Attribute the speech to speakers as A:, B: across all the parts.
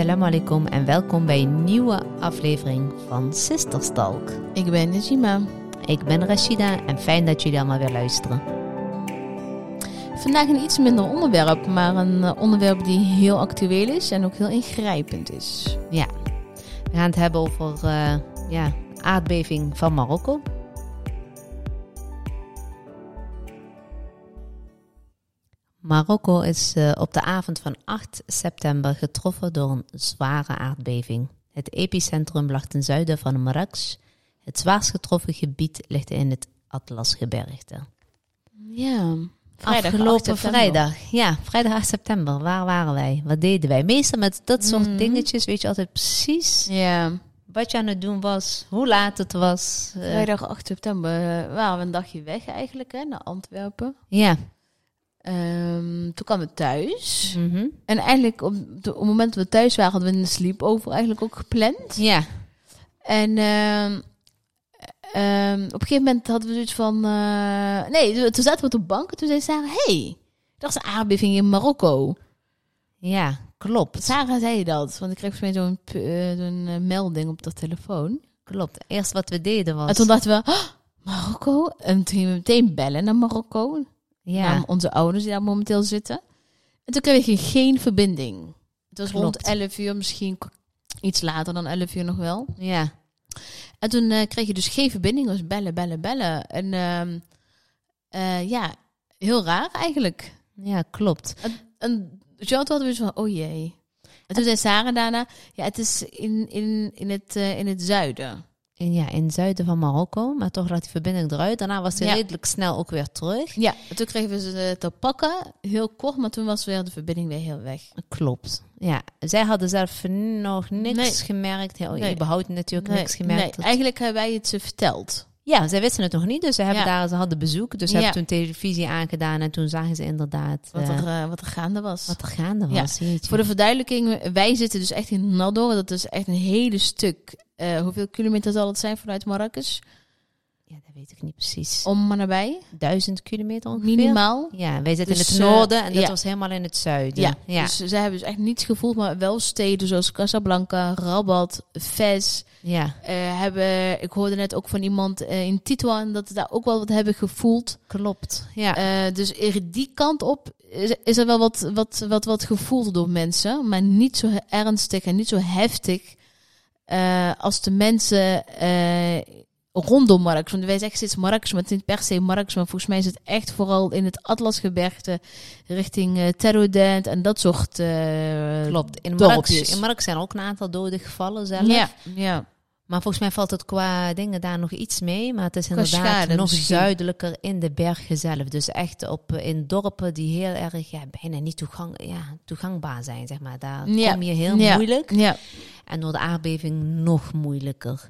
A: Assalamu alaikum en welkom bij een nieuwe aflevering van Sisterstalk.
B: Ik ben Najima.
A: Ik ben Rashida en fijn dat jullie allemaal weer luisteren.
B: Vandaag een iets minder onderwerp, maar een eh, onderwerp die heel actueel is en ook heel ingrijpend is.
A: Ja, we gaan het hebben over uh, ja, aardbeving van Marokko. Marokko is uh, op de avond van 8 september getroffen door een zware aardbeving. Het epicentrum lag ten zuiden van Marrakesh. Het zwaarst getroffen gebied ligt in het Atlasgebergte.
B: Ja,
A: vrijdag Afgelopen vrijdag. Ja, vrijdag 8 september. Waar waren wij? Wat deden wij? Meestal met dat soort mm. dingetjes weet je altijd precies
B: ja.
A: wat je aan het doen was, hoe laat het was.
B: Eh. Vrijdag 8 september uh, waren we een dagje weg eigenlijk, hè, naar Antwerpen.
A: Ja.
B: Um, toen kwamen we thuis.
A: Mm -hmm.
B: En eigenlijk op, het moment dat we thuis waren, hadden we een sleepover eigenlijk ook gepland.
A: Ja.
B: En um, um, op een gegeven moment hadden we zoiets van... Uh, nee, toen zaten we op de bank en toen zei Sarah... hey, dat is een aardbeving in Marokko.
A: Ja, klopt.
B: Sarah zei dat, want ik kreeg volgens mij zo'n uh, zo'n uh, melding op de telefoon.
A: Klopt. Eerst wat we deden was...
B: En toen dachten we, oh, Marokko? En toen gingen we meteen bellen naar Marokko.
A: Ja.
B: Naar onze ouders die daar momenteel zitten. En toen kreeg je geen verbinding. Het was
A: Klopt.
B: rond 11 uur, misschien iets later dan 11 uur nog wel.
A: Ja.
B: En toen uh, kreeg je dus geen verbinding, dus bellen, bellen, bellen. En uh, uh, ja, heel raar eigenlijk.
A: Ja, klopt.
B: En, en zo hadden we van, oh jee. En toen zei Sarah daarna, ja, het is in, in, in, het, uh, in het zuiden.
A: In, ja, in het zuiden van Marokko, maar toch laat die verbinding eruit. Daarna was hij ja. redelijk snel ook weer terug.
B: Ja, en toen kregen we ze te pakken, heel kort, maar toen was weer de verbinding weer heel weg.
A: Klopt. Ja, zij hadden zelf nog niks
B: Nee.
A: gemerkt. Heel,
B: Nee.
A: Überhaupt natuurlijk
B: Nee,
A: niks gemerkt.
B: nee, eigenlijk hebben wij het ze verteld.
A: Ja, zij wisten het nog niet, dus ze, hebben
B: Ja.
A: daar, ze hadden bezoek. Dus ze
B: Ja.
A: hebben toen televisie aangedaan en toen zagen ze inderdaad
B: Wat,
A: eh,
B: er, uh, wat er gaande was.
A: wat er gaande was.
B: Voor de verduidelijking, wij zitten dus echt in Nador. Dat is echt een hele stuk. Uh, hoeveel kilometer zal het zijn vanuit Marrakesh?
A: Ja, dat weet ik niet precies.
B: Om maar nabij.
A: Duizend kilometer ongeveer?
B: Minimaal.
A: Ja, wij zitten
B: Dus,
A: in het
B: eh,
A: noorden en dat
B: ja.
A: was helemaal in het zuiden.
B: Ja,
A: ja.
B: dus ze hebben dus echt niets gevoeld, maar wel steden zoals Casablanca, Rabat, Fez.
A: Ja.
B: Uh, hebben, ik hoorde net ook van iemand uh, in Tituan dat ze daar ook wel wat hebben gevoeld.
A: klopt. Ja.
B: Uh, dus er die kant op is, is er wel wat, wat, wat, wat gevoeld door mensen, maar niet zo ernstig en niet zo heftig als de mensen rondom Marrakesh. Want wij zeggen steeds Marrakesh, maar het is niet per se Marrakesh. Maar volgens mij is het echt vooral in het Atlasgebergte richting uh, Terrodent en dat soort uh,
A: Klopt. In. Marrakesh, in Marrakesh zijn ook een aantal doden gevallen zelf.
B: Ja, ja.
A: Maar volgens mij valt het qua dingen daar nog iets mee. Maar het is inderdaad
B: schade
A: nog
B: misschien.
A: zuidelijker in de bergen zelf. Dus echt op, in dorpen die heel erg ja, bijna niet toegang, ja, toegangbaar zijn. Zeg maar. Daar
B: Ja.
A: kom je heel
B: Ja.
A: moeilijk.
B: Ja.
A: En door de aardbeving nog moeilijker.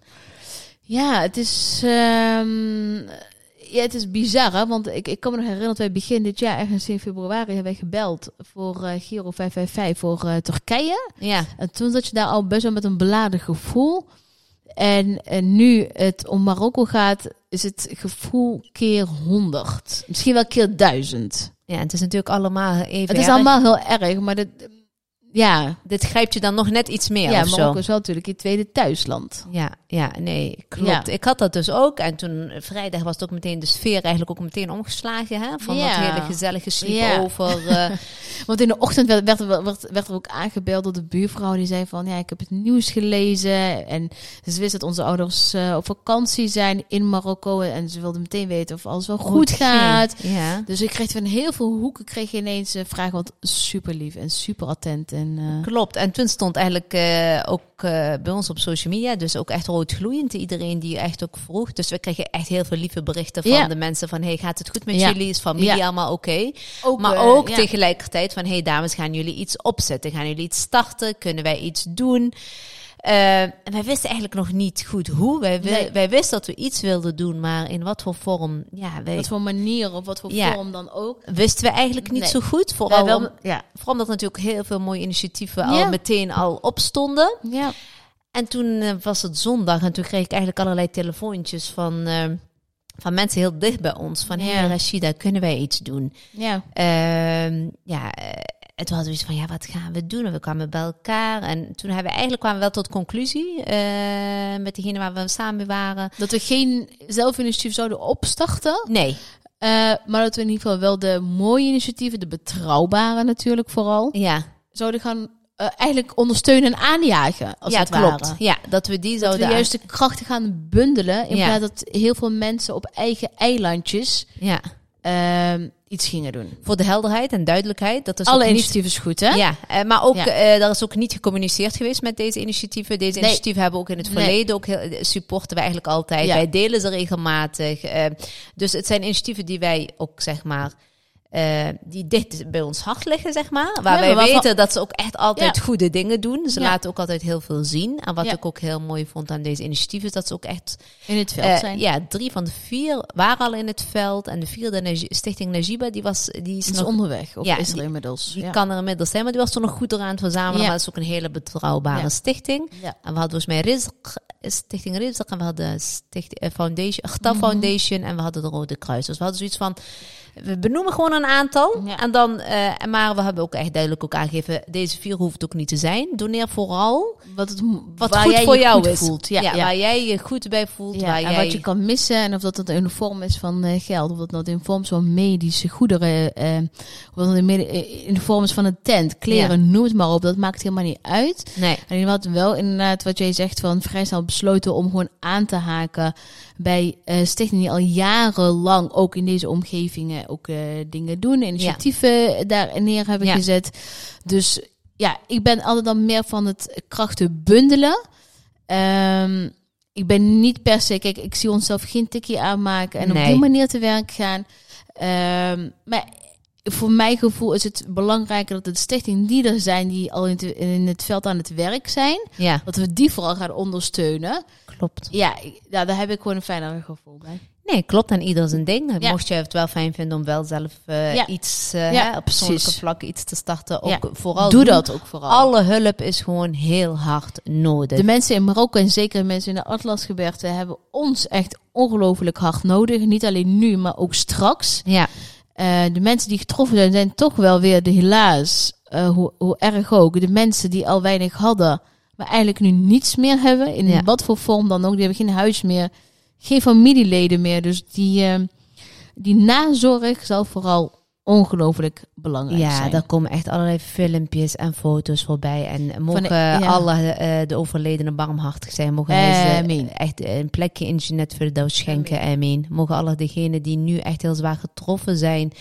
B: Ja, het is, um, ja, het is bizar, hè? want ik, ik kan me nog herinneren dat wij begin dit jaar, ergens in februari, hebben wij gebeld voor uh, Giro 555 voor uh, Turkije.
A: Ja,
B: En toen zat je daar al best wel met een beladen gevoel. En, en nu het om Marokko gaat, is het gevoel keer 100. Misschien wel keer 1000.
A: ja het is natuurlijk allemaal even
B: Het is
A: erg.
B: allemaal heel erg, maar dit, ja,
A: Dit grijpt je dan nog net iets meer
B: ja. Marokko is wel natuurlijk je tweede thuisland.
A: Ja, ja, nee, klopt.
B: Ja.
A: Ik had dat dus ook. En toen eh, vrijdag was het ook meteen de sfeer eigenlijk ook meteen omgeslagen. Hè? Van
B: Ja.
A: dat hele gezellige sleep
B: Ja.
A: over. eh,
B: Want in de ochtend werd, werd, er- werd, werd er ook aangebeld door de buurvrouw. Die zei van, ja, ik heb het nieuws gelezen. En ze wist dat onze ouders eh, op vakantie zijn in Marokko. En ze wilde meteen weten of alles wel goed gaat.
A: Ja,
B: Dus ik kreeg van heel veel hoeken kreeg je ineens eh, vragen. Wat super lief en super attent. En, eh,
A: klopt. En toen stond eigenlijk eh, ook eh, bij ons op social media, dus ook echt rood gloeiend. Iedereen die echt ook vroeg. Dus we kregen echt heel veel lieve berichten van
B: Ja.
A: de mensen van, hey, gaat het goed met
B: Ja.
A: jullie? Is familie
B: Ja.
A: allemaal oké? Maar ook tegelijkertijd van, hey dames, gaan jullie iets opzetten? Gaan jullie iets starten? Kunnen wij iets doen? Eh, en wij wisten eigenlijk nog niet goed hoe. Wij,
B: Nee.
A: wij wisten dat we iets wilden doen, maar in wat voor vorm, ja, wij,
B: Wat voor manier of wat voor
A: Ja.
B: vorm dan ook.
A: wisten we eigenlijk niet
B: Nee.
A: zo goed. Vooral, om-
B: wel- ja.
A: vooral omdat natuurlijk heel veel mooie initiatieven
B: Ja.
A: al meteen al opstonden.
B: Ja.
A: En toen eh, was het zondag en toen kreeg ik eigenlijk allerlei telefoontjes van, eh, van mensen heel dicht bij ons. Van,
B: Ja.
A: hey Rashida, kunnen wij iets doen?
B: Ja.
A: Ehm, ja, eh, het was zoiets van, ja, wat gaan we doen? En we kwamen bij elkaar. En toen hebben we eigenlijk kwamen we wel tot conclusie eh, met degene waar we samen waren.
B: Dat we geen zelfinitiatief zouden opstarten.
A: Nee,
B: eh, maar dat we in ieder geval wel de mooie initiatieven, de betrouwbare natuurlijk vooral,
A: ja,
B: zouden gaan eh, eigenlijk ondersteunen en aanjagen. Als
A: ja
B: het
A: klopt.
B: ware.
A: Ja, dat we die
B: Dat we
A: zouden...
B: juist de krachten gaan bundelen. In
A: Ja.
B: plaats dat heel veel mensen op eigen eilandjes
A: Ja,
B: ehm, iets gingen doen.
A: voor de helderheid en duidelijkheid. Dat is
B: Alle
A: niet
B: initiatieven is goed, hè?
A: Ja, eh, maar ook,
B: Ja.
A: eh daar is ook niet gecommuniceerd geweest met deze initiatieven. Deze
B: Nee.
A: initiatieven hebben ook in het
B: Nee.
A: verleden ook heel, eh, supporten wij eigenlijk altijd.
B: Ja.
A: Wij delen ze regelmatig. eh, dus het zijn initiatieven die wij ook, zeg maar, eh, die dicht bij ons hart liggen, zeg maar. Waar
B: Ja,
A: wij
B: maar
A: weten dat ze ook echt altijd
B: Ja.
A: goede dingen doen. Ze
B: Ja.
A: laten ook altijd heel veel zien. En wat ik ook heel mooi vond aan deze initiatieven, is dat ze ook echt
B: In het veld
A: eh,
B: zijn.
A: ja, drie van de vier waren al in het veld. En de vierde, Stichting Najiba, die, was, die is nog
B: onderweg. Of
A: Ja,
B: is er inmiddels.
A: die kan er inmiddels zijn, maar die was toen nog goed eraan het verzamelen.
B: Ja.
A: Maar het is ook een hele betrouwbare stichting.
B: Ja.
A: En we hadden volgens mij Rizq, Stichting Rizq en we hadden Stichting eh, Foundation,
B: Mhm.
A: Foundation en we hadden de Rode Kruis. Dus we hadden zoiets van, we benoemen gewoon een aantal.
B: Ja.
A: En dan, eh, maar we hebben ook echt duidelijk ook aangegeven, deze vier hoeft ook niet te zijn. Doneer vooral
B: Wat, het,
A: wat goed voor jou
B: goed
A: is.
B: voelt. Ja, ja,
A: Waar jij je goed bij voelt. Waar
B: en
A: jij...
B: wat je kan missen en of dat het in de vorm is van eh, geld, of dat dat in vorm is van medische goederen, eh, of dat het in in de vorm is van een tent, kleren, noem het maar op, dat maakt helemaal niet uit.
A: Nee,
B: En je had wel inderdaad wat jij zegt van vrij snel besloten om gewoon aan te haken bij eh stichtingen die al jarenlang ook in deze omgevingen ook eh, dingen doen, initiatieven daar neer hebben
A: Ja.
B: gezet. Dus ja, ik ben altijd dan meer van het krachten bundelen. Ehm, ik ben niet per se, kijk, ik zie onszelf geen tikkie aanmaken en op die manier te werk gaan. Ehm, maar voor mijn gevoel is het belangrijker dat de stichtingen die er zijn, die al in het, in het veld aan het werk zijn,
A: ja,
B: dat we die vooral gaan ondersteunen.
A: Klopt.
B: Ja, ja daar heb ik gewoon een fijner gevoel bij.
A: Nee, klopt. En ieder zijn ding.
B: Ja.
A: Mocht je het wel fijn vinden om wel zelf eh,
B: Ja.
A: iets eh,
B: Ja,
A: hè, op persoonlijke vlak iets te starten. Ook vooral
B: Doe dat ook vooral.
A: Alle hulp is gewoon heel hard nodig.
B: De mensen in Marokko en zeker de mensen in de Atlasgebergte hebben ons echt ongelooflijk hard nodig. Niet alleen nu, maar ook straks.
A: ja,
B: Eh, de mensen die getroffen zijn, zijn toch wel weer de helaas, hoe, hoe erg ook, de mensen die al weinig hadden, maar eigenlijk nu niets meer hebben, in
A: Ja.
B: wat voor vorm dan ook. Die hebben geen huis meer, geen familieleden meer. Dus die, eh, die nazorg zal vooral ongelooflijk belangrijk
A: ja
B: zijn.
A: daar komen echt allerlei filmpjes en foto's voorbij. En mogen
B: ja.
A: alle eh, de overledenen barmhartig zijn. Mogen hij ze echt een plekje in Jeanette Firdaus schenken. Amen. Mogen alle degenen die nu echt heel zwaar getroffen zijn...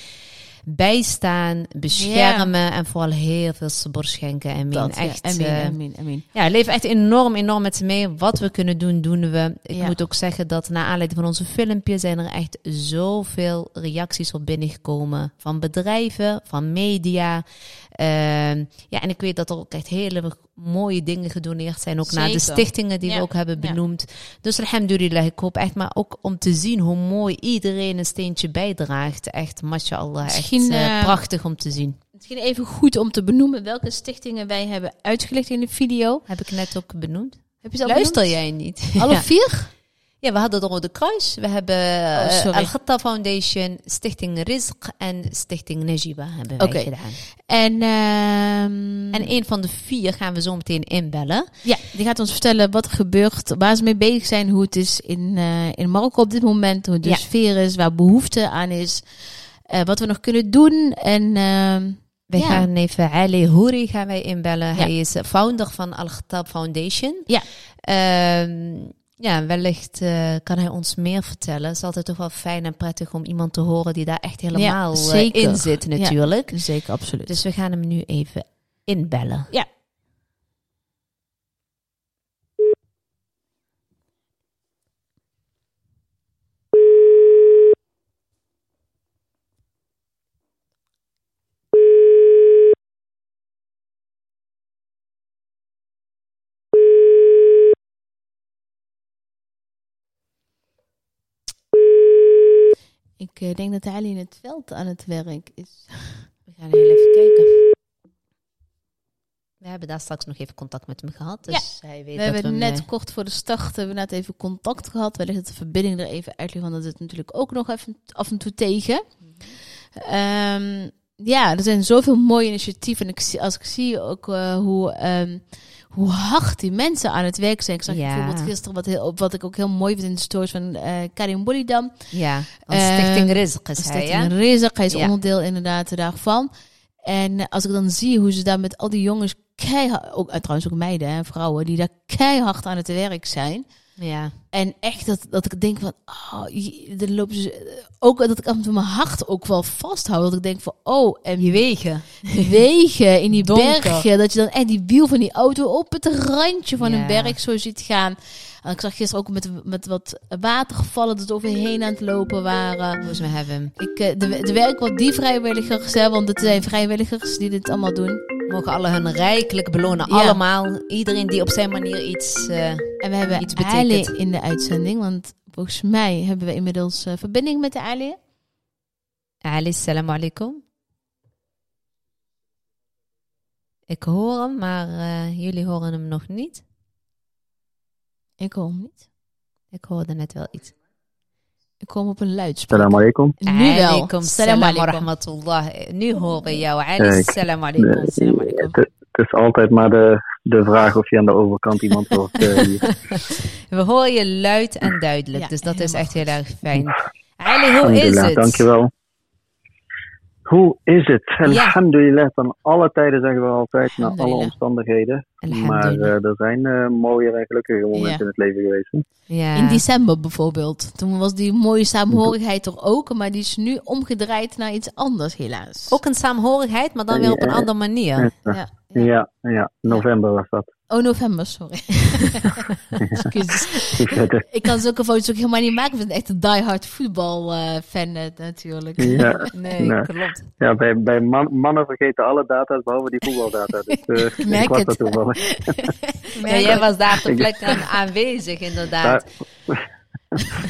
A: Bijstaan, beschermen en vooral heel veel sabor schenken.
B: Dat, ja.
A: echt,
B: Amen,
A: eh,
B: amen, amen.
A: Ja, leven echt enorm, enorm met ze mee. Wat we kunnen doen, doen we. Ik
B: Ja.
A: moet ook zeggen dat na aanleiding van onze filmpje zijn er echt zoveel reacties op binnengekomen. Van bedrijven, van media. Ehm, ja, en ik weet dat er ook echt hele mooie dingen gedoneerd zijn. Ook naar de stichtingen die
B: Ja.
A: we ook hebben
B: Ja.
A: benoemd. Dus alhamdulillah, ik hoop echt maar ook om te zien hoe mooi iedereen een steentje bijdraagt. Echt, mashallah, echt
B: Misschien,
A: eh, prachtig om te zien.
B: Misschien even goed om te benoemen welke stichtingen wij hebben uitgelegd in de video.
A: Heb ik net ook benoemd.
B: Heb je ze al
A: Luister
B: benoemd?
A: jij niet?
B: Alle
A: Ja.
B: vier?
A: Ja, we hadden de Rode Kruis, we hebben
B: Oh,
A: eh,
B: sorry.
A: Al Ghatta Foundation, Stichting Rizq en Stichting Najiba hebben wij
B: Oké.
A: gedaan.
B: En, ehm,
A: En een van de vier gaan we zo meteen inbellen.
B: ja, die gaat ons vertellen wat er gebeurt, waar ze mee bezig zijn, hoe het is in, eh, in Marokko op dit moment, hoe de
A: Ja.
B: sfeer is, waar behoefte aan is, eh, wat we nog kunnen doen. En ehm,
A: Wij
B: Ja.
A: gaan even Ali Houri gaan wij inbellen.
B: Ja.
A: Hij is founder van Al Ghatab Foundation.
B: Ja.
A: Ehm, ja, wellicht eh, kan hij ons meer vertellen. Het is altijd toch wel fijn en prettig om iemand te horen die daar echt helemaal eh, in zit natuurlijk.
B: zeker, absoluut.
A: Dus we gaan hem nu even inbellen.
B: Ja. Ik eh, denk dat hij in het veld aan het werk is.
A: We gaan heel even kijken. We hebben daar straks nog even contact met hem gehad. Dus hij weet
B: We
A: dat
B: hebben
A: we
B: net
A: eh,
B: kort voor de start hebben we net even contact gehad. Wellicht dat de verbinding er even uitligt, want dat zit natuurlijk ook nog even af en toe tegen. Ehm, ja, er zijn zoveel mooie initiatieven. En ik als ik zie ook eh, hoe, ehm, hoe hard die mensen aan het werk zijn. Ik zag
A: Ja.
B: bijvoorbeeld gisteren wat, heel, wat ik ook heel mooi vind in de stories van eh Karim Boulidam.
A: Ja,
B: Eh,
A: Stichting Rizq is hij,
B: Stichting? Rizq, hij is
A: Ja.
B: onderdeel inderdaad daarvan. En eh, als ik dan zie hoe ze daar met al die jongens keihard, ook, en trouwens ook meiden en vrouwen, die daar keihard aan het werk zijn.
A: Ja.
B: En echt dat, dat ik denk van, oh, dan lopen ze, ook dat ik af en toe mijn hart ook wel vasthoud. Dat ik denk van, oh, en
A: Die wegen.
B: die wegen in die
A: Donker.
B: bergen. Dat je dan echt die wiel van die auto op het randje van
A: Ja.
B: een berg zo ziet gaan. En ik zag gisteren ook met, met wat watergevallen dat overheen aan het lopen waren.
A: Volgens mij hebben.
B: Ik, eh, de, de werk wat die vrijwilligers, hè, want het zijn vrijwilligers die dit allemaal doen.
A: Mogen alle hun rijkelijk belonen.
B: Ja.
A: Allemaal. Iedereen die op zijn manier iets... eh,
B: En we hebben
A: Iets.
B: Ali in de uitzending, want volgens mij hebben we inmiddels eh, verbinding met de Ali.
A: Ali, salam alaikum. Ik hoor hem, maar eh, jullie horen hem nog niet.
B: Ik hoor hem niet.
A: Ik hoorde net wel iets.
B: Ik hem op een luidspreker.
C: Salam alaikum.
B: Nu wel.
A: Alaikum
B: Salam
A: salam wa
B: alaikum.
A: rahmatullah. Nu horen we jou. Ali, salam alaikum.
B: Salam alaikum.
C: Het, is altijd maar de, de vraag of je aan de overkant iemand hoort. eh.
A: We horen je luid en duidelijk,
B: Ja,
A: dus dat is echt heel erg fijn. Ali, hoe is het?
C: Dankjewel. Hoe is het? Alhamdulillah, van alle tijden zeggen we altijd, naar alle omstandigheden. Maar eh, er zijn eh mooie en gelukkige momenten
B: Ja.
C: in het leven geweest.
A: Ja.
B: In december bijvoorbeeld. Toen was die mooie saamhorigheid er ook, maar die is nu omgedraaid naar iets anders helaas.
A: Ook een saamhorigheid, maar dan weer op een
C: Ja.
A: andere manier.
B: Ja.
C: Ja, ja, november was dat.
B: Oh, november, sorry. Excuses.
C: Ik
B: kan zulke foto's ook helemaal niet maken. Ik ben echt een diehard voetbalfan eh, natuurlijk.
C: Ja,
A: Nee,
C: Nee.
A: klopt.
C: ja bij, bij man- mannen vergeten alle data's behalve die voetbaldata. Dus eh,
B: merk
C: ik
B: het.
C: dat.
A: Ja, jij was daar ter plekke aan aanwezig, inderdaad.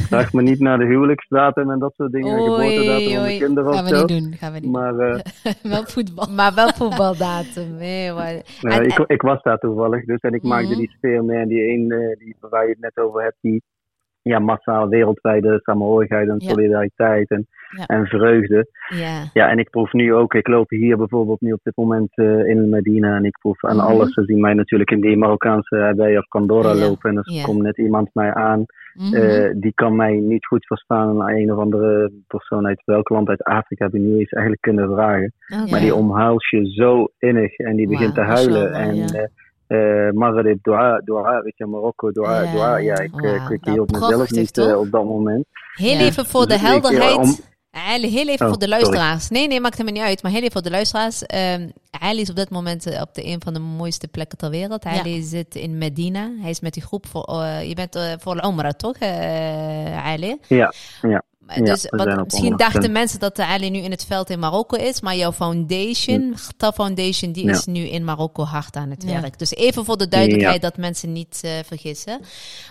C: Vraag me niet naar de huwelijksdatum en dat soort dingen. geboortedatum van de kinderen
B: Gaan
C: of
B: we
C: zo.
B: niet doen. Gaan we niet
C: Maar eh,
B: doen. Wel voetbal.
A: Maar wel voetbaldatum. Nee, maar... En-
C: ik, ik was daar toevallig, dus en ik maakte
B: Mhm.
C: die sfeer mee. En die een eh, die, waar je het net over hebt, die ja, massaal wereldwijde samenhorigheid en
B: Ja.
C: solidariteit en,
B: Ja.
C: en vreugde.
A: ja.
C: Ja, en ik proef nu ook, ik loop hier bijvoorbeeld nu op dit moment eh, in Medina en ik proef aan
B: Mhm.
C: alles. Ze zien mij natuurlijk in die Marokkaanse Abaya of Candora
A: Ja.
C: lopen en er komt net iemand mij aan.
B: Mhm.
C: Eh, die kan mij niet goed verstaan. En een of andere persoon uit welk land uit Afrika heb je nu eens eigenlijk kunnen vragen.
A: Oké.
C: Maar die omhoudt je zo innig en die begint te huilen. En
B: ja.
C: Eh Maghreb, dua, dua, weet je, Marokko, dua,
B: Ja,
C: dua. Ja, ik, eh, ik weet
B: nou,
C: hier op mezelf
B: prachtig,
C: niet eh,
B: toch?
C: op dat moment.
A: Heel
B: Ja.
A: even voor de
C: Dus ik, ja,
A: helderheid.
C: om-
A: Ali, heel even
C: Oh,
A: voor de
C: sorry.
A: luisteraars. Nee, nee, maakt helemaal niet uit. Maar heel even voor de luisteraars. Ehm Ali is op dit moment op de een van de mooiste plekken ter wereld.
B: Ja.
A: Ali zit in Medina. Hij is met die groep voor... je bent voor de Umrah, toch, eh, Ali?
C: Ja, ja.
A: Maar Dus wat, misschien dachten mensen dat de Ali nu in het veld in Marokko is, maar jouw foundation, Gta Foundation, die
C: Ja.
A: is nu in Marokko hard aan het
B: Ja.
A: werk. Dus even voor de duidelijkheid dat mensen niet eh, vergissen.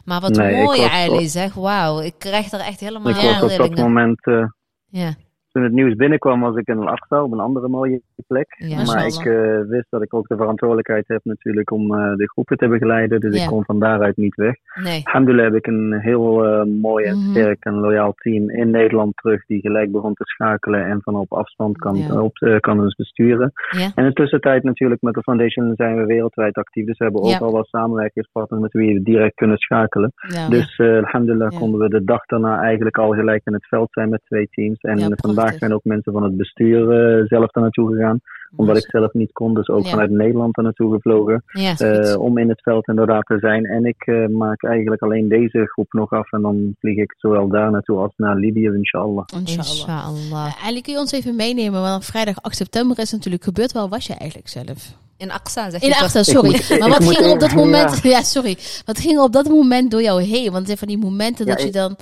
A: Maar wat
C: Nee,
A: mooi, Ali, zeg. Wauw, ik krijg er echt helemaal
C: Ik was op dat moment, eh,
A: Ja,
C: toen het nieuws binnenkwam, was ik in Al-Aqsa, op een andere mooie plek.
A: ja.
C: Maar ik eh, wist dat ik ook de verantwoordelijkheid heb natuurlijk om eh, de groepen te begeleiden. Dus
B: Ja.
C: ik kon van daaruit niet weg.
A: Nee.
C: Alhamdulillah heb ik een heel eh, mooi en
B: Mhm.
C: sterk en loyaal team in Nederland terug. Die gelijk begon te schakelen en van op afstand kan,
B: Ja.
C: op, kan ons besturen. En in de tussentijd natuurlijk met de foundation zijn we wereldwijd actief. Dus we hebben ook al wat samenwerkingspartners met wie we direct kunnen schakelen. Dus alhamdulillah konden we de dag daarna eigenlijk al gelijk in het veld zijn met twee teams. En
B: Ja,
C: vandaag zijn ook mensen van het bestuur eh, zelf daar naartoe gegaan. Omdat ik zelf niet kon, dus ook
B: Ja.
C: vanuit Nederland daar naartoe gevlogen.
A: Ja.
C: eh, om in het veld inderdaad te zijn. En ik eh, maak eigenlijk alleen deze groep nog af. En dan vlieg ik zowel daar naartoe als naar Libië, inshallah.
B: Inshallah.
A: Inshallah.
B: Eigenlijk kun je ons even meenemen, want vrijdag 8 september is natuurlijk gebeurd. Waar was je eigenlijk zelf?
A: In Aqsa, zeg
B: In achter, sorry.
C: moet-
B: maar wat ging er op dat moment... Ja. sorry. Wat ging er op dat moment door jou heen? Want het zijn van die momenten
C: Ja,
B: dat je dan...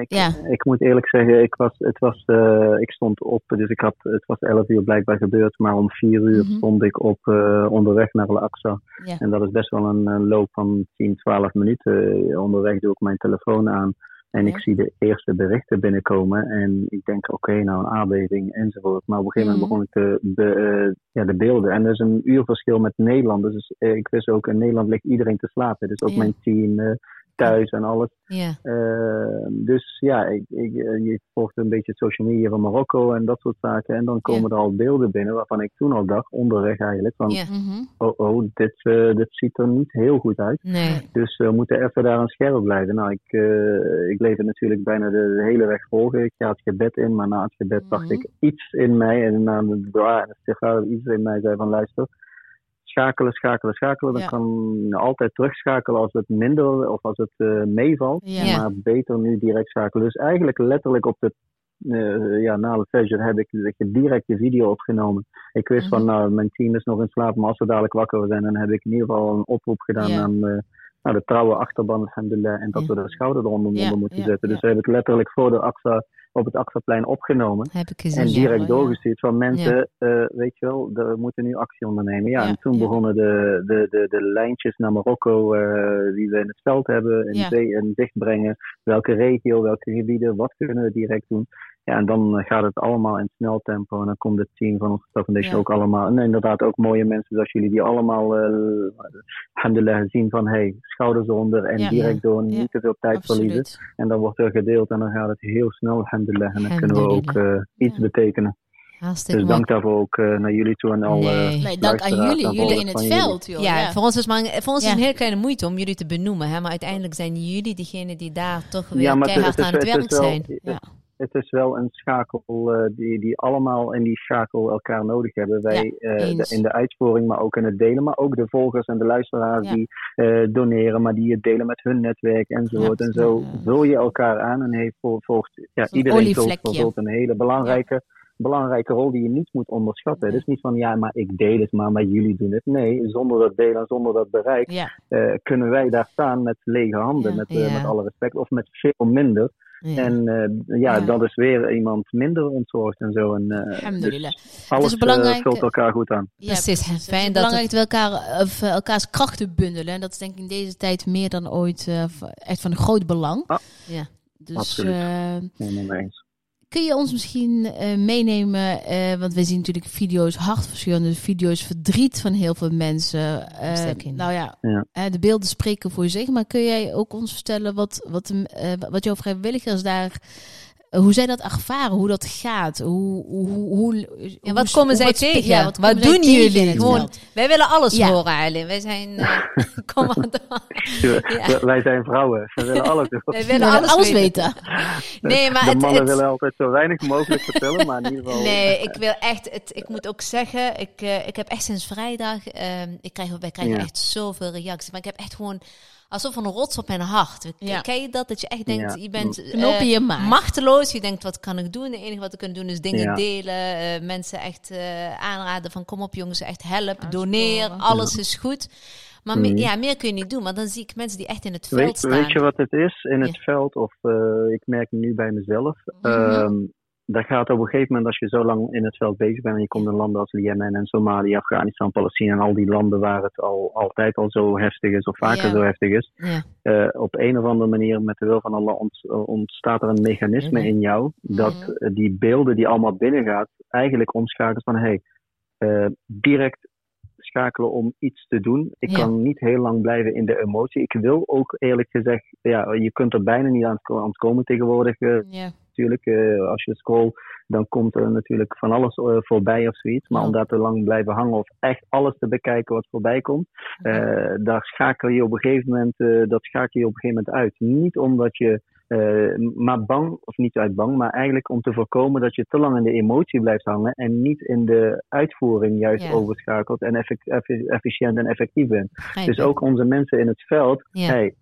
C: Ik,
B: Ja.
C: ik moet eerlijk zeggen, ik, was, het was, eh, ik stond op, dus ik had, het was 11 uur blijkbaar gebeurd, maar om 4 uur
B: Mhm.
C: stond ik op eh, onderweg naar Al-Aqsa.
B: Ja.
C: En dat is best wel een, loop van 10, 12 minuten. Eh, Onderweg doe ik mijn telefoon aan en
B: Ja.
C: ik zie de eerste berichten binnenkomen. En ik denk, oké, nou een aardbeving enzovoort. Maar op een gegeven moment
B: Mhm.
C: begon ik de, de, ja, de beelden. En er is een uurverschil met Nederland. Dus ik wist ook, in Nederland ligt iedereen te slapen. Dus ook mijn team, thuis en alles.
A: Ja.
C: Uh, dus ja, ik, ik, je volgt een beetje social media van Marokko en dat soort zaken. En dan komen er al beelden binnen waarvan ik toen al dacht, onderweg eigenlijk, van
A: Ja.
B: Mhm.
C: oh, oh dit, eh, dit ziet er niet heel goed uit.
A: Nee.
C: Dus we moeten even daar aan scherp blijven. Nou, ik, eh, ik bleef het natuurlijk bijna de, de hele weg volgen. Ik ga het gebed in, maar na het gebed dacht
B: Mhm.
C: ik iets in mij. En na de dua en de iets in mij zei van luister. Schakelen, schakelen, schakelen. Dan
B: Ja.
C: kan je altijd terugschakelen als het minder of als het eh, meevalt.
B: Ja.
C: Maar beter nu direct schakelen. Dus eigenlijk letterlijk op de eh, ja, na de session heb ik zeg direct de video opgenomen. Ik wist van,
B: Mhm.
C: nou, mijn team is nog in slaap, maar als we dadelijk wakker zijn, dan heb ik in ieder geval een oproep gedaan
B: Ja.
C: aan eh, nou, de trouwe achterban, alhamdulillah, en dat
A: Ja.
C: we de schouder eronder moeten
B: ja,
C: zetten. Dus hebben het letterlijk voor de AXA, op het AXA-plein opgenomen.
A: Heb ik gezien.
C: En direct
B: ja.
C: doorgestuurd van mensen, eh, weet je wel, we moeten nu actie ondernemen. Ja,
B: Ja,
C: en toen begonnen de, de, de, de lijntjes naar Marokko eh, die we in het veld hebben, in,
B: Ja.
C: zee- in zicht brengen. Welke regio, welke gebieden, wat kunnen we direct doen. Ja, en dan eh, gaat het allemaal in snel tempo. En dan komt het team van onze Foundation
B: Ja.
C: ook allemaal. En inderdaad ook mooie mensen zoals jullie, die allemaal, eh alhamdulillah, zien van, hey, schouders onder en
B: Ja.
C: direct door,
B: Ja.
C: niet te veel tijd verliezen. En dan wordt er gedeeld en dan gaat het heel snel, alhamdulillah. En dan kunnen we ook eh, iets
B: Ja.
C: betekenen.
A: Hartstikke
C: Dus
A: mooi.
C: dank daarvoor ook eh, naar jullie toe en al.
A: Nee.
C: eh,
B: Nee, dank aan jullie. Jullie in het veld, joh.
A: Ja,
B: Ja.
A: voor ons is, maar, voor ons is een heel kleine moeite om jullie te benoemen. Hè? Maar uiteindelijk zijn jullie degene die daar toch weer
C: Ja, het,
A: keihard
C: het,
A: aan het
C: het,
A: werk zijn.
B: Ja.
C: Het is wel een schakel eh, die, die allemaal in die schakel elkaar nodig hebben. Wij eh, de- in de uitvoering, maar ook in het delen. Maar ook de volgers en de luisteraars
B: Ja.
C: die eh, doneren, maar die het delen met hun netwerk enzovoort.
B: Ja.
C: En zo vul je elkaar aan en heeft vol- volgt ja, iedereen een hele belangrijke. Belangrijke rol die je niet moet onderschatten. Het is niet van ja, maar ik deel het maar, maar jullie doen het. Nee, zonder dat delen, zonder dat bereik,
B: Ja.
C: kunnen wij daar staan met lege handen,
B: Ja.
C: met,
A: Ja.
C: met alle respect, of met veel minder.
A: Ja.
C: En eh, ja,
B: Ja.
C: dat is weer iemand minder ontzorgd en zo. En, eh,
B: Alhamdulillah.
C: dus alles
B: is belangrijk,
C: eh, vult elkaar goed aan.
B: Ja,
A: Precies.
B: Het
A: Fijn
B: is
A: dat
B: belangrijk dat we elkaar, of, elkaars krachten bundelen. En dat is denk ik in deze tijd meer dan ooit echt van groot belang.
C: Ah.
A: Ja.
B: Dus
C: Absoluut.
B: eh,
C: Helemaal mee eens.
B: Kun je ons misschien eh, meenemen, eh, want we zien natuurlijk video's, hartverscheurende video's, verdriet van heel veel mensen. Eh, nou ja,
C: Ja.
B: de beelden spreken voor zich. Maar kun jij ook ons vertellen wat, wat, de, eh, wat jouw vrijwilligers daar, hoe zij dat ervaren, hoe dat gaat? Hoe, hoe, hoe, hoe-
A: wat
B: hoe-
A: komen zij
B: wat
A: tegen?
B: ja,
A: wat doen jullie?
B: het
A: Gewoon, wij willen alles
B: Ja.
A: horen, Eileen. Wij zijn uh, commandant. Ja.
C: We- Wij zijn vrouwen. We willen alles.
A: Wij
B: We
A: willen alles, weten. Nee, maar
C: de
A: het,
C: mannen
A: het-
C: willen altijd zo weinig mogelijk vertellen, maar in ieder geval.
A: Nee, ik wil echt, het, ik moet ook zeggen, ik, eh, ik heb echt sinds vrijdag, ehm, ik krijg, wij krijgen
C: Ja.
A: echt zoveel reacties, maar ik heb echt gewoon alsof een rots op mijn hart.
B: Ja.
A: Ken je dat? Dat je echt denkt,
C: Ja.
A: je bent eh,
B: je maag.
A: machteloos. Je denkt, wat kan ik doen? Het enige wat ik kan doen is dingen
C: Ja.
A: delen, eh, mensen echt eh, aanraden van kom op jongens, echt help,
B: Aansporen.
A: doneer, alles is goed. Maar me-
C: Mhm.
A: ja, meer kun je niet doen, maar dan zie ik mensen die echt in het veld
C: Weet,
A: staan.
C: weet je wat het is in het veld? Of eh, ik merk nu bij mezelf.
B: Mhm.
C: ehm, dat gaat op een gegeven moment, als je zo lang in het veld bezig bent en je komt in landen als Jemen en Somalië, Afghanistan, Palestina en al die landen waar het al altijd al zo heftig is of vaker
B: Ja.
C: zo heftig is.
A: Ja.
C: eh, op een of andere manier, met de wil van Allah, ont- ontstaat er een mechanisme
A: Mhm.
C: in jou dat
B: Mhm.
C: eh, die beelden die allemaal binnengaat, eigenlijk omschakelt van hey, eh, direct schakelen om iets te doen. Ik
A: Ja.
C: kan niet heel lang blijven in de emotie. Ik wil ook eerlijk gezegd, ja, je kunt er bijna niet aan komen tegenwoordig.
B: Ja.
C: Natuurlijk, eh, als je scroll, dan komt er natuurlijk van alles eh, voorbij of zoiets. Maar om daar te lang blijven hangen of echt alles te bekijken wat voorbij komt, eh, daar schakel je op een gegeven moment, dat schakel je op een gegeven moment uit. Niet omdat je, maar bang, of niet uit bang, maar eigenlijk om te voorkomen dat je te lang in de emotie blijft hangen en niet in de uitvoering juist
A: Ja.
C: overschakelt en effe- efficiënt en effectief bent. Dus ook onze mensen in het veld,
A: Ja.
C: hey,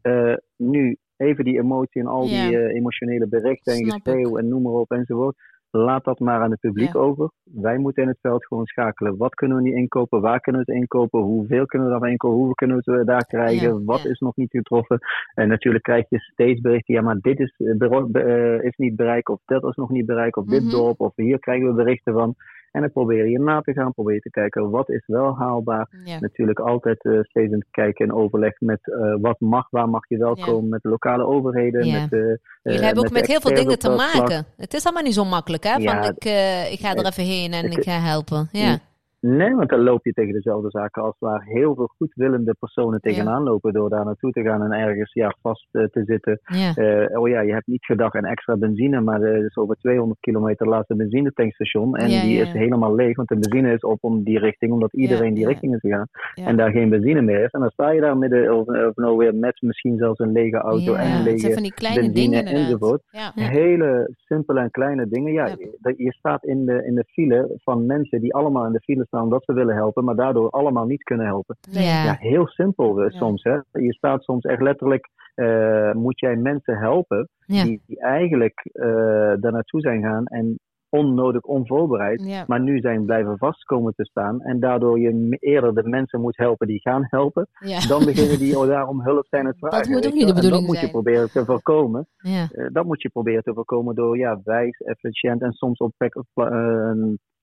C: nu even die emotie en al die eh, emotionele berichten en
B: Snap
C: geschreeuw en noem maar op enzovoort. Laat dat maar aan het publiek over. Wij moeten in het veld gewoon schakelen. Wat kunnen we nu inkopen? Waar kunnen we het inkopen? Hoeveel kunnen we daarvan inkopen? Hoeveel kunnen we het daar krijgen? Wat is nog niet getroffen? En natuurlijk krijg je steeds berichten. Ja, maar dit is, eh, eh, is niet bereikt. Of dat is nog niet bereikt. Of
B: Mhm.
C: dit dorp. Of hier krijgen we berichten van. En dan probeer je na te gaan. Probeer je te kijken wat is wel haalbaar
B: Ja.
C: natuurlijk altijd eh, steeds het kijken en overleg met eh, wat mag, waar mag je wel
B: Ja.
C: komen met de lokale overheden.
A: Ja.
C: Met, eh,
A: Jullie hebben ook met heel veel dingen te
C: vlak.
A: maken. Het is allemaal niet zo makkelijk, hè? Van
C: Ja,
A: ik, ik ga er even heen en
C: het-
A: ik ga helpen. Ja.
C: Nee, want dan loop je tegen dezelfde zaken als waar heel veel goedwillende personen tegenaan lopen door daar naartoe te gaan en ergens ja, vast uh, te zitten.
A: Ja.
C: Uh, oh ja, je hebt niet gedacht aan extra benzine, maar er is over 200 kilometer laatste benzinetankstation en
B: Ja,
C: die is helemaal leeg, want de benzine is op om die richting, omdat iedereen die richting is gegaan en daar geen benzine meer is. En dan sta je daar midden of, of nou weer met misschien zelfs een lege auto en een lege
B: van die kleine
C: benzine
B: dingen
C: enzovoort. Hele simpele en kleine dingen. Ja, je staat in de, in de file van mensen die allemaal in de file staan omdat ze willen helpen, maar daardoor allemaal niet kunnen helpen.
A: Ja.
C: Ja, heel simpel eh,
B: Ja.
C: soms. Hè? Je staat soms echt letterlijk, eh, moet jij mensen helpen
A: Ja.
C: die, die eigenlijk eh daar naartoe zijn gaan en onnodig onvoorbereid,
B: Ja.
C: maar nu zijn blijven vast komen te staan en daardoor je eerder de mensen moet helpen die gaan helpen,
B: Ja.
C: dan beginnen die oh, daarom hulp zijn het vragen.
B: moet ook niet de.
C: En
B: bedoeling
C: dat moet je
B: zijn.
C: proberen te voorkomen.
A: Ja.
C: Eh, dat moet je proberen te voorkomen door ja, wijs, efficiënt en soms op eh,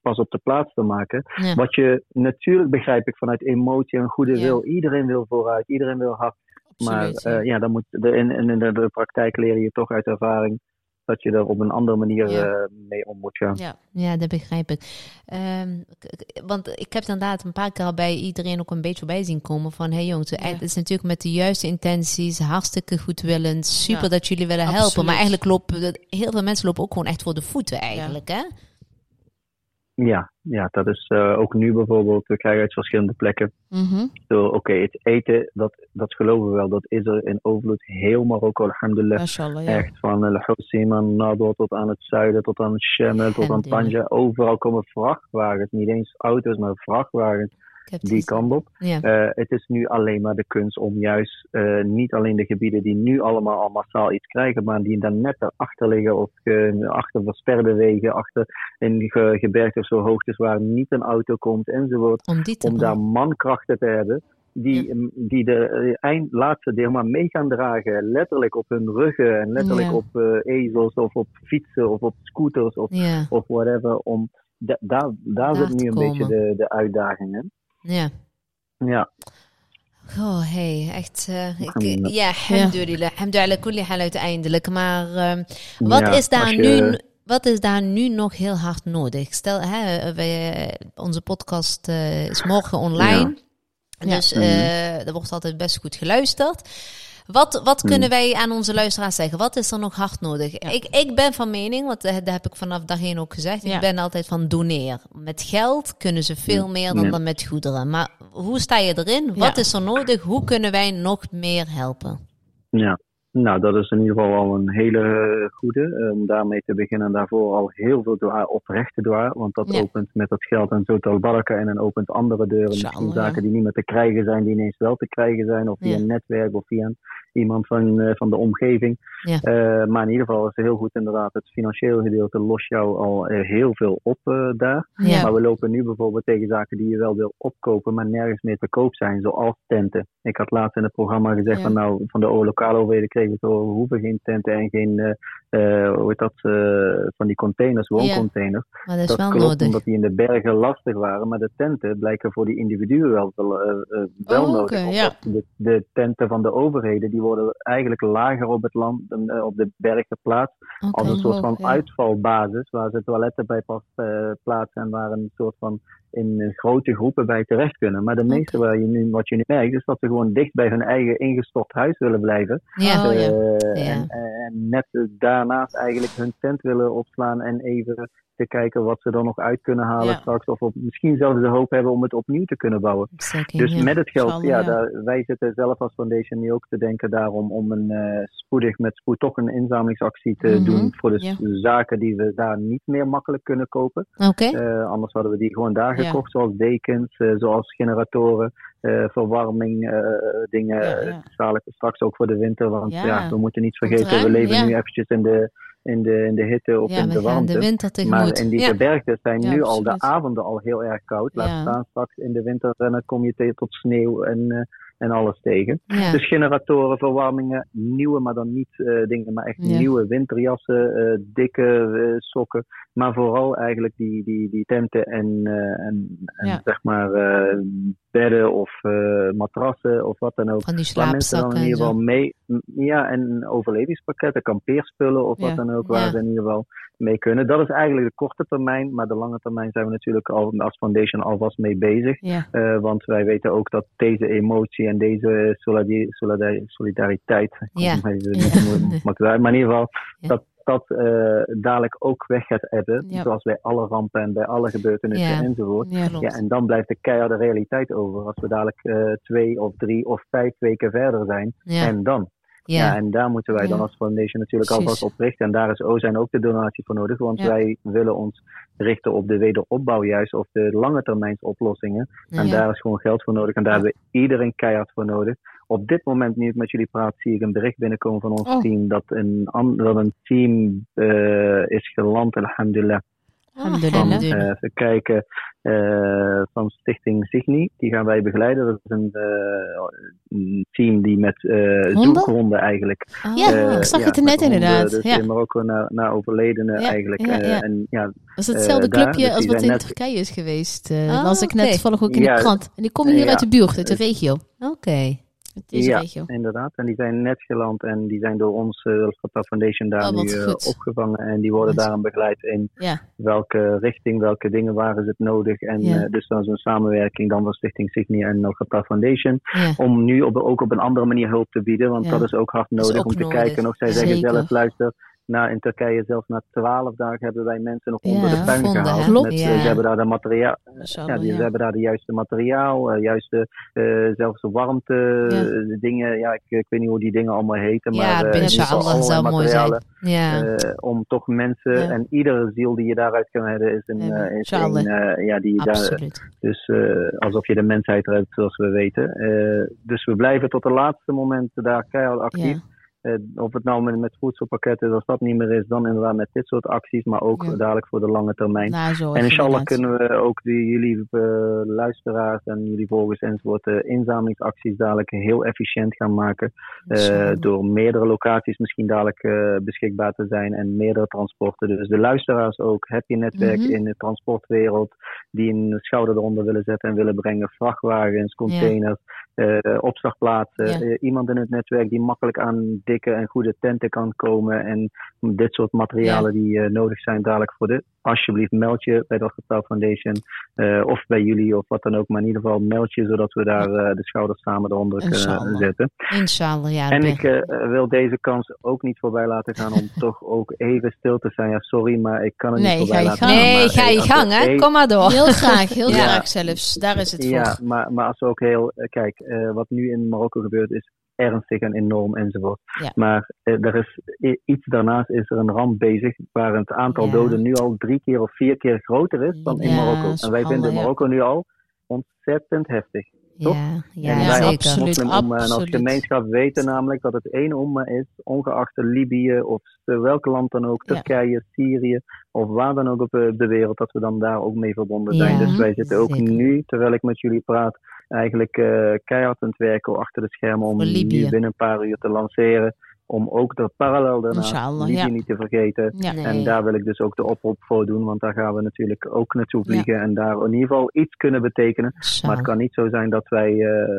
C: pas op de plaats te maken.
A: Ja.
C: Wat je natuurlijk begrijp ik vanuit emotie en goede
B: Ja.
C: wil. Iedereen wil vooruit, iedereen wil hard. Maar
B: Absoluut.
C: eh, ja, dan moet de, in, in de, de praktijk leer je toch uit ervaring dat je er op een andere manier
B: Ja.
C: eh, mee om moet gaan.
B: ja.
A: Ja, dat begrijp ik. Ehm, want ik heb inderdaad een paar keer al bij iedereen ook een beetje bij zien komen van... hé hey jongens,
B: Ja.
A: het is natuurlijk met de juiste intenties, hartstikke goedwillend. Super
B: Ja,
A: dat jullie willen helpen.
B: absoluut.
A: Maar eigenlijk lopen heel veel mensen lopen ook gewoon echt voor de voeten eigenlijk, hè?
C: Ja, ja, dat is eh, ook nu bijvoorbeeld. We krijgen uit verschillende plekken. Zo, Oké, het eten, dat, dat geloven we wel. Dat is er in overvloed. Heel Marokko, alhamdulillah.
B: Ja.
C: Echt van El Hoceima, Nador tot aan het zuiden, tot aan het Shemel, tot aan. Tanja. Overal komen vrachtwagens, niet eens auto's, maar vrachtwagens die kant op.
A: Ja.
C: Eh, het is nu alleen maar de kunst om juist eh, niet alleen de gebieden die nu allemaal al massaal iets krijgen, maar die dan net erachter liggen of eh, achter versperde wegen, achter in ge, gebergte of zo hoogtes waar niet een auto komt enzovoort
A: Om die te
C: om daar mankrachten te hebben. Die, die de eind, laatste deel maar mee gaan dragen. Letterlijk op hun ruggen en letterlijk
B: Ja.
C: op ezels of op fietsen of op scooters of,
A: Ja,
C: of whatever. Om, da- daar, daar
A: Daar
C: zit nu een
A: komen.
C: beetje de, de uitdaging in.
A: Ja.
C: Ja,
A: Oh, hey, echt. eh, ik,
C: Alhamdulillah.
A: ja, alhamdulillah. Alhamdulillah, kulli hal uiteindelijk. Maar ehm, wat,
C: Ja,
A: is daar
C: je-
A: nu, wat is daar nu nog heel hard nodig? Stel, hè, wij, onze podcast eh, is morgen online.
B: Ja.
A: Dus eh er wordt altijd best goed geluisterd. Wat, wat kunnen wij aan onze luisteraars zeggen? Wat is er nog hard nodig? Ik, ik ben van mening, want eh, dat heb ik vanaf daarheen ook gezegd.
B: Ja.
A: Ik ben altijd van doneer. Met geld kunnen ze veel meer dan,
C: Ja.
A: dan met goederen. Maar hoe sta je erin? Wat
B: Ja.
A: is er nodig? Hoe kunnen wij nog meer helpen?
C: ja. Nou, dat is in ieder geval al een hele goede. Om daarmee te beginnen. En daarvoor al heel veel dua, oprechte dua. Want dat
A: Ja.
C: opent met dat geld en totaal baraka. En dan opent andere deuren. Misschien zaken die niet meer te krijgen zijn, die ineens wel te krijgen zijn. Of via
A: Ja.
C: een netwerk of via een- iemand van, eh, van de omgeving.
A: Ja.
C: Eh, maar in ieder geval is het heel goed inderdaad. Het financiële gedeelte lost jou al eh, heel veel op daar.
A: Ja.
C: Maar we lopen nu bijvoorbeeld tegen zaken die je wel wil opkopen, maar nergens meer te koop zijn, zoals tenten. Ik had laatst in het programma gezegd
B: Ja.
C: van nou, van de lokale overheden kregen we hoeven geen tenten en geen, hoe heet dat, van die containers, wooncontainers.
A: Maar dat is
C: Dat
A: wel
C: klopt,
A: nodig.
C: omdat die in de bergen lastig waren, maar de tenten blijken voor die individuen wel, wel, wel
B: Oh,
C: nodig. de, de tenten van de overheden, die worden eigenlijk lager op het land, eh, op de berg geplaatst als een soort van
B: ja.
C: uitvalbasis, waar ze toiletten bij pas eh, plaatsen en waar een soort van in eh, grote groepen bij terecht kunnen. Maar de meeste waar je nu, wat je nu merkt, is dat ze gewoon dicht bij hun eigen ingestort huis willen blijven.
A: Ja.
B: Oh, ja.
C: Eh,
A: Ja.
C: en, en net daarnaast eigenlijk hun tent willen opslaan en even te kijken wat ze er nog uit kunnen halen straks. Of op, misschien zelfs de hoop hebben om het opnieuw te kunnen bouwen. Dus met het geld,
B: Zal,
C: ja. Daar, wij zitten zelf als foundation nu ook te denken daarom om een eh, spoedig met spoed toch een inzamelingsactie te
A: Mhm,
C: doen voor de zaken die we daar niet meer makkelijk kunnen kopen. Eh, anders hadden we die gewoon daar
B: Ja.
C: zoals dekens, eh, zoals generatoren, eh, verwarming, eh, dingen.
B: Ja, ja.
C: straks ook voor de winter, want
B: Ja.
C: we moeten niet vergeten, we leven nu eventjes in de, in de, in de hitte of in de warmte.
A: de winter
C: Maar in die
A: ja.
C: gebergten zijn nu al de avonden al heel erg koud. Laat staan straks in de winter en dan kom je tot sneeuw en, en alles tegen.
A: Ja.
C: Dus generatoren, verwarmingen, nieuwe, maar dan niet eh, dingen, maar echt
B: Ja.
C: nieuwe winterjassen, eh, dikke eh, sokken. Maar vooral eigenlijk die, die, die tenten en, en, en zeg maar bedden of matrassen of wat dan ook.
A: Van die
C: Waar mensen dan
A: slaapzakken
C: in ieder geval mee, ja, en overlevingspakketten, kampeerspullen of
B: Ja.
C: wat dan ook, waar
A: Ja.
C: ze in ieder geval mee kunnen. Dat is eigenlijk de korte termijn, maar de lange termijn zijn we natuurlijk al als foundation alvast mee bezig.
B: Ja.
C: Eh, want wij weten ook dat deze emotie en deze solidari- solidari- solidariteit, maar in ieder geval, dat dat eh, dadelijk ook weg gaat ebben, zoals bij alle rampen en bij alle gebeurtenissen
A: Ja.
C: enzovoort.
B: Ja.
C: En dan blijft de keiharde realiteit over als we dadelijk eh, twee of drie of vijf weken verder zijn.
A: Ja.
C: En dan? Ja.
A: ja.
C: en daar moeten wij dan
B: Ja.
C: als foundation natuurlijk
B: Precies.
C: alvast op richten. En daar is, oh, zijn ook de donatie voor nodig, want
B: Ja.
C: wij willen ons richten op de wederopbouw juist, of de lange termijns oplossingen. En daar is gewoon geld voor nodig en daar hebben we iedereen keihard voor nodig. Op dit moment, nu ik met jullie praat, zie ik een bericht binnenkomen van ons
B: Oh.
C: team dat een, dat een team eh, is geland, alhamdulillah.
B: Alhamdulillah.
C: Van, eh, even kijken, eh, van Stichting Signi. Die gaan wij begeleiden. Dat is een, eh, een team die met eh
B: Honden?
C: zoekhonden eigenlijk.
B: Ja,
C: eh,
B: ik zag
C: ja,
B: het er net
C: honden,
B: inderdaad.
C: Dus
B: Ja.
C: in Marokko naar, naar overledenen
B: Ja,
C: eigenlijk. eh, en ja,
B: Dat is hetzelfde
C: daar,
B: clubje
C: dus
B: als wat in
C: net-
B: Turkije is geweest. eh
A: Ah,
B: las ik net toevallig ook in
C: Ja.
B: de krant. En die komen hier
C: Ja.
B: uit de buurt, uit de regio.
A: Oké.
B: Uit deze
C: Ja.
B: regio.
C: inderdaad. En die zijn net geland en die zijn door ons, uh, Foundation, daar
B: Oh,
C: nu eh, opgevangen. En die worden daarin begeleid in
B: Ja,
C: welke richting, welke dingen waren het nodig. En
B: Ja.
C: eh, dus dan is een samenwerking dan van Stichting Signi en Al Fatah Foundation. Om nu op, ook op een andere manier hulp te bieden. Want dat is ook hard
A: is
C: nodig
A: ook
C: om te
A: nodig.
C: kijken. Of zij zeggen zelf, luister, na, in Turkije zelfs na twaalf dagen hebben wij mensen nog
B: Ja,
C: onder de puin gehaald.
B: Klopt.
C: Met, eh,
A: Ja.
C: Ze hebben daar de materiaal, ja, die,
B: ja.
C: ze hebben daar de juiste materiaal, eh, juiste, eh, zelfs de warmte,
B: Ja.
C: dingen. Ja, ik, ik weet niet hoe die dingen allemaal heten.
A: Ja,
C: maar, in
A: binnen Allah zou mooi zijn. Ja.
C: om toch mensen en iedere ziel die je daaruit kan hebben is een, is een ja, die daar, dus alsof je de mensheid redt, zoals we weten. Dus we blijven tot de laatste moment daar keihard actief. Eh, of het nou met, met voedselpakketten is, als dat niet meer is, dan inderdaad met dit soort acties, maar ook
B: Ja.
C: dadelijk voor de lange termijn.
B: Nou, zo
C: En inshallah
B: inderdaad.
C: kunnen we ook die, jullie eh, luisteraars en jullie volgers enzovoort eh, inzamelingsacties dadelijk heel efficiënt gaan maken. door meerdere locaties misschien dadelijk beschikbaar te zijn en meerdere transporten. Dus de luisteraars ook, heb je netwerk
B: Mhm.
C: in de transportwereld die een schouder eronder willen zetten en willen brengen, vrachtwagens, containers, eh, opslagplaatsen.
B: Ja.
C: Eh, iemand in het netwerk die makkelijk aan dikke en goede tenten kan komen en dit soort materialen die eh, nodig zijn dadelijk voor dit. Alsjeblieft meld je bij de Algetal Foundation eh, of bij jullie of wat dan ook, maar in ieder geval meld je zodat we daar eh, de schouders samen eronder kunnen
B: Inshallah.
C: zetten.
A: Inshallah, ja.
C: En ik eh, wil deze kans ook niet voorbij laten gaan om toch ook even stil te zijn. Ja, sorry, maar ik kan het
B: Nee,
C: niet voorbij laten gaan.
A: nee,
C: maar,
A: ga
C: eh,
A: je gang, hè? Kom maar door.
B: Heel graag, heel
C: Ja.
B: graag zelfs. Daar is het voor.
C: Ja, maar, maar als we ook heel... eh, Kijk, eh, wat nu in Marokko gebeurt is ernstig en enorm enzovoort.
B: Ja.
C: Maar eh, er is iets daarnaast is er een ramp bezig waar het aantal
A: Ja.
C: doden nu al drie keer of vier keer groter is dan in
B: Ja,
C: Marokko. En wij vinden. Marokko nu al ontzettend heftig. toch?
A: Ja, ja,
C: en wij als
B: absoluut,
C: moslimomma en als gemeenschap weten namelijk dat het één omma is, ongeacht Libië of welk land dan ook. Turkije, Syrië of waar dan ook op eh, de wereld, dat we dan daar ook mee verbonden zijn. Dus wij zitten ook
A: zeker.
C: nu, terwijl ik met jullie praat, eigenlijk eh, keihard aan het werken achter de schermen om nu binnen een paar uur te lanceren. Om ook de parallel daarna
B: Inshallah,
C: Libië
B: ja.
C: niet te vergeten.
B: Ja.
A: Nee.
C: En daar wil ik dus ook de oproep voor doen, want daar gaan we natuurlijk ook naartoe vliegen en daar in ieder geval iets kunnen betekenen. Maar het kan niet zo zijn dat wij eh,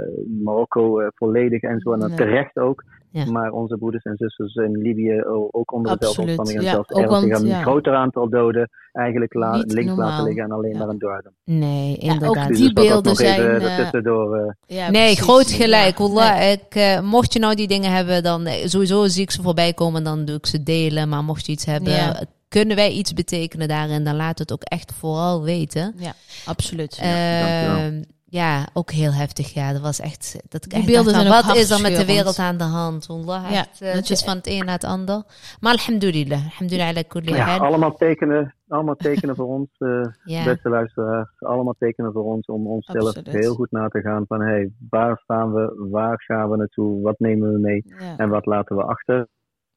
C: Marokko eh, volledig en zo, en
B: Nee.
C: terecht ook,
A: Ja.
C: maar onze broeders en zusters in Libië ook onder dezelfde
B: Absoluut,
C: omstandigheden,
B: ja.
C: zelfs
B: Ook
C: ernstig
B: want,
C: een
B: ja.
C: groter aantal doden eigenlijk la-
B: Niet
C: links
B: normaal.
C: laten liggen en alleen
B: Ja.
C: maar een doorgaan.
A: Nee,
B: ook
A: inderdaad.
C: Dus
B: die
C: dat dat
B: beelden
C: nog even
B: zijn, eh,
C: ertussendoor, eh,
B: Ja,
A: nee,
B: precies.
A: groot gelijk.
B: Ja.
A: Wallah,
B: Nee.
A: ik, eh, mocht je nou die dingen hebben, dan eh, sowieso zie ik ze voorbij komen, dan doe ik ze delen. Maar mocht je iets hebben,
B: Ja.
A: kunnen wij iets betekenen daarin, dan laat het ook echt vooral weten.
B: Ja, absoluut.
C: dankjewel.
A: Ja, ook heel heftig. Ja, dat was echt. Dat ik
B: Die
A: echt
B: beelden
A: dacht, van, wat is er met de wereld aan de hand? Wallah,
B: Ja,
A: echt, eh,
B: dat
A: het
B: je-
A: is van het een naar het ander. Maar alhamdulillah, alhamdulillah ala kulli
C: ja, allemaal tekenen, allemaal tekenen voor ons, eh,
A: Ja.
C: beste luisteraars. Allemaal tekenen voor ons om onszelf
B: Absoluut.
C: heel goed na te gaan van hey, waar staan we, waar gaan we naartoe, wat nemen we mee
B: Ja,
C: en wat laten we achter.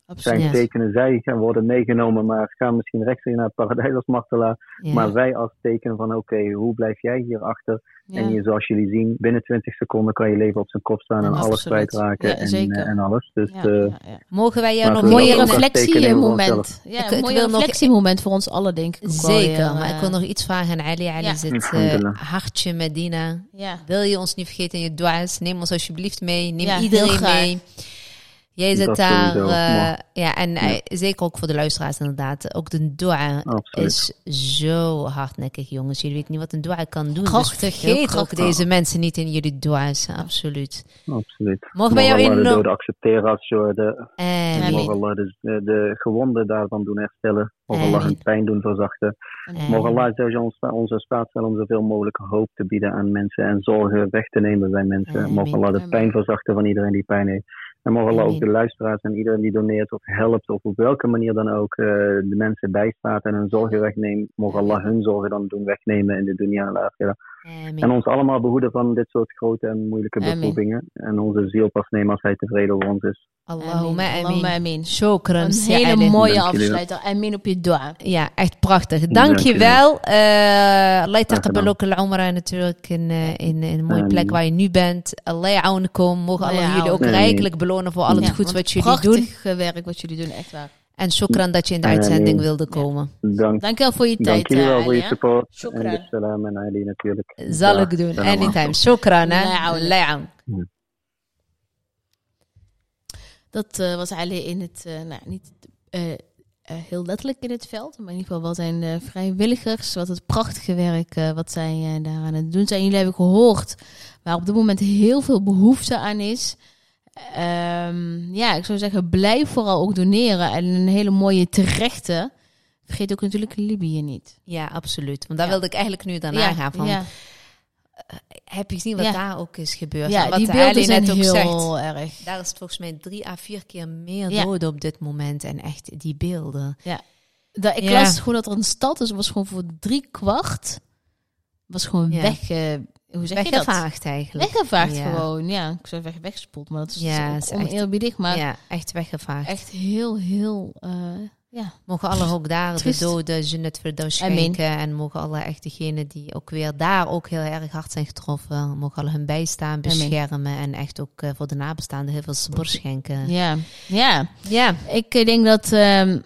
B: Absoluut.
C: zijn tekenen zij gaan worden meegenomen, maar gaan misschien rechtstreeks naar het paradijs als martelaar.
A: Ja.
C: Maar wij als teken van oké, hoe blijf jij hierachter?
B: Ja.
C: En je, zoals jullie zien, binnen 20 seconden kan je leven op zijn kop staan en alles kwijtraken
B: Ja,
C: en, eh, en alles. Dus
B: Ja,
C: eh,
B: ja, ja.
A: Mogen wij jou nog
C: we
B: Mooie reflectiemoment. Ja, een
A: nog-
B: reflectiemoment voor ons allen, denk ik.
A: Zeker, maar ik wil nog iets vragen aan Ali. Ali
B: Ja.
A: zit eh,
C: Alhamdulillah.
A: hartje Medina.
B: Ja.
A: Wil je ons niet vergeten in je dua's? Neem ons alsjeblieft mee. Neem iedereen
B: graag.
A: mee. Jij zit
C: Dat
A: daar, eh, ja, en eh, zeker ook voor de luisteraars inderdaad. Ook de dua
C: absoluut.
A: is zo hardnekkig, jongens. Jullie weten niet wat een dua kan doen.
B: Krachtig,
A: dus
B: heel
A: vergeet ook
B: krachtig.
A: deze mensen niet in jullie dua's, absoluut.
C: absoluut.
A: Mogen wij jou
C: Allah de doden accepteren als je de,
A: Amen.
C: mogen Allah de, de, de gewonden daarvan doen herstellen. Mogen Allah hun pijn doen verzachten. Mogen Allah zelfs ons, onze staat stellen om zoveel mogelijk hoop te bieden aan mensen en zorgen weg te nemen bij mensen. Mogen Allah de pijn verzachten van iedereen die pijn heeft. En mogen Allah ook de luisteraars en iedereen die doneert of helpt of op welke manier dan ook eh, de mensen bijstaat en hun zorgen wegneemt. Mogen Allah hun zorgen dan doen wegnemen in de dunia en.
A: Amen.
C: En ons allemaal behoeden van dit soort grote en moeilijke beproevingen. En onze ziel pas nemen als hij tevreden over ons is.
A: Allahumma
B: Allahumma
A: amin.
B: amin.
A: Shukran.
B: Een hele mooie afsluiter. Amin op je dua.
A: Ja, echt prachtig.
C: Dank
A: Dankjewel. Eh Allah
C: gedaan.
A: yataqabbal ook al-umrah natuurlijk in, eh, in, in een mooie
C: Amin.
A: plek waar je nu bent. Allah ya'awnakum. Mogen
B: Allah
A: jullie ook
C: Amin.
A: rijkelijk belonen voor al het
B: Ja,
A: goeds
B: want
A: wat jullie
B: prachtig
A: doen.
B: eh, werk wat jullie doen, echt waar.
A: En shukran dat je in de
C: Amin.
A: uitzending wilde komen.
C: Dank,
B: Dankjewel voor je tijd.
C: dank wel
B: eh,
C: voor je support.
B: Shukran.
C: En salam en Ali natuurlijk.
A: Zal ik doen. Anytime. Shukran.
B: Allah ya'awnak. Dat eh, was Ali in het, eh, nou niet eh, eh, heel letterlijk in het veld, maar in ieder geval wel zijn eh, vrijwilligers, wat het prachtige werk eh, wat zij eh, daar aan het doen zijn. Jullie hebben gehoord waar op dit moment heel veel behoefte aan is. Ehm, ja, ik zou zeggen, blijf vooral ook doneren en een hele mooie terechte. Vergeet ook natuurlijk Libië niet.
A: Ja, absoluut. Want daar
B: Ja.
A: wilde ik eigenlijk nu daarna
B: ja,
A: gaan. Van,
B: ja,
A: Heb je gezien wat
B: Ja.
A: daar ook is gebeurd?
B: ja
A: En wat
B: die
A: de
B: beelden zijn
A: net ook
B: heel
A: zegt.
B: erg.
A: Daar is volgens mij drie à vier keer meer
B: Ja.
A: doden op dit moment. En echt die beelden.
B: Dat, ik
A: Ja.
B: las gewoon dat er een stad is, was gewoon voor drie kwart, was gewoon
A: Ja.
B: weg. eh, hoe zeg je dat?
A: Weggevaagd eigenlijk.
B: Weggevaagd
A: Ja.
B: gewoon, ja. Ik zou zeggen weggespoeld, maar dat is
A: Ja, is echt-
B: oneerbiedig. Maar
A: ja, echt weggevaagd.
B: echt heel, heel, eh, ja.
A: Mogen alle ook daar
B: Triest.
A: de doden Firdaus
B: Amen.
A: schenken. En mogen alle echt degenen die ook weer daar ook heel erg hard zijn getroffen. Mogen alle hun bijstaan, beschermen. En echt ook eh, voor de nabestaanden heel veel sabor schenken.
B: Ja, ja.
A: Ja,
B: Ik eh, denk dat, ehm,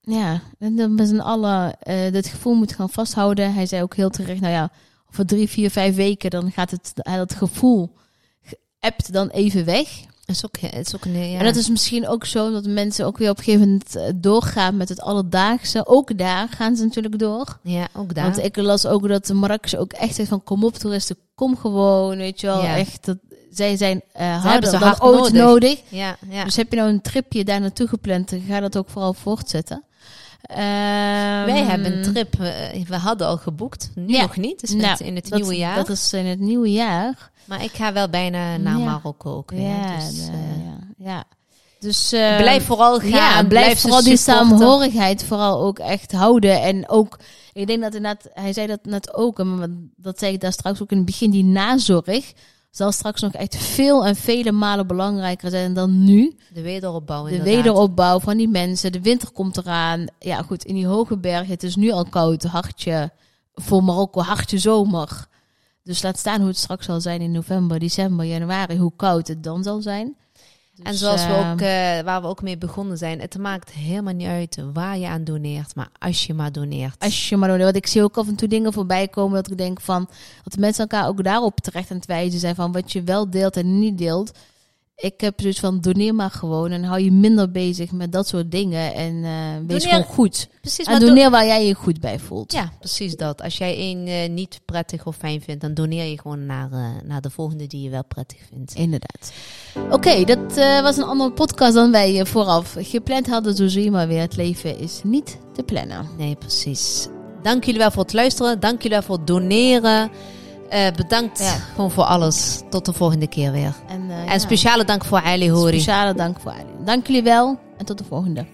B: ja, dat we z'n allen eh dit gevoel moeten gaan vasthouden. Hij zei ook heel terecht, nou ja, over drie, vier, vijf weken, dan gaat het, dat gevoel appt dan even weg.
A: het is ook, het is ook een... Ja.
B: En dat is misschien ook zo dat mensen ook weer op een gegeven moment eh, doorgaan met het alledaagse. Ook daar gaan ze natuurlijk door.
A: ja, ook daar.
B: Want ik las ook dat de Marrakesh ook echt zegt van kom op toeristen, kom gewoon, weet je wel.
A: Ja.
B: Echt, dat, zij zijn
A: hebben
B: harder
A: ze
B: dan
A: hard
B: ooit
A: nodig.
B: nodig.
A: ja, ja.
B: Dus heb je nou een tripje daar naartoe gepland, dan ga dat ook vooral voortzetten. Ehm,
A: Wij hebben een trip, eh, we hadden al geboekt. Nu
B: Ja.
A: nog niet, dus
B: Nou,
A: in het
B: dat,
A: nieuwe jaar.
B: Dat is in het nieuwe jaar.
A: Maar ik ga wel bijna naar
B: Ja.
A: Marokko ook weer.
B: Ja,
A: dus, eh,
B: ja, ja. Dus eh,
A: blijf vooral gaan.
B: ja, blijf, vooral die
A: supporten.
B: samenhorigheid vooral ook echt houden. En ook, ik denk dat inderdaad, hij zei dat net ook, dat zei ik daar straks ook in het begin, die nazorg zal straks nog echt veel en vele malen belangrijker zijn dan nu.
A: De wederopbouw
B: De wederopbouw van die mensen, de winter komt eraan. Ja goed, in die hoge bergen, het is nu al koud, hartje voor Marokko, hartje zomer. Dus laat staan hoe het straks zal zijn in november, december, januari, hoe koud het dan zal zijn.
A: En
B: Dus,
A: zoals we ook, eh, waar we ook mee begonnen zijn, het maakt helemaal niet uit waar je aan doneert, maar als je maar doneert.
B: Als je maar doet. Want ik zie ook af en toe dingen voorbij komen dat ik denk van... Dat de mensen elkaar ook daarop terecht aan het wijzen zijn van wat je wel deelt en niet deelt. Ik heb dus van doneer maar gewoon en hou je minder bezig met dat soort dingen. En eh, wees
A: Doneer-
B: gewoon goed.
A: precies,
B: En doneer waar jij je goed bij voelt.
A: Ja, precies dat. Als jij één eh, niet prettig of fijn vindt, dan doneer je gewoon naar, eh, naar de volgende die je wel prettig vindt.
B: Inderdaad. Oké, dat was een andere podcast dan wij vooraf gepland hadden. Zo zie je maar weer, het leven is niet te plannen.
A: Nee, precies. Dank jullie wel voor het luisteren. Dank jullie wel voor het doneren. Eh, bedankt
B: Ja.
A: gewoon voor alles. Tot de volgende keer weer.
B: En, eh,
A: En
B: ja,
A: speciale dank voor Ali Hori.
B: speciale dank voor Ali. Dank jullie wel en tot de volgende.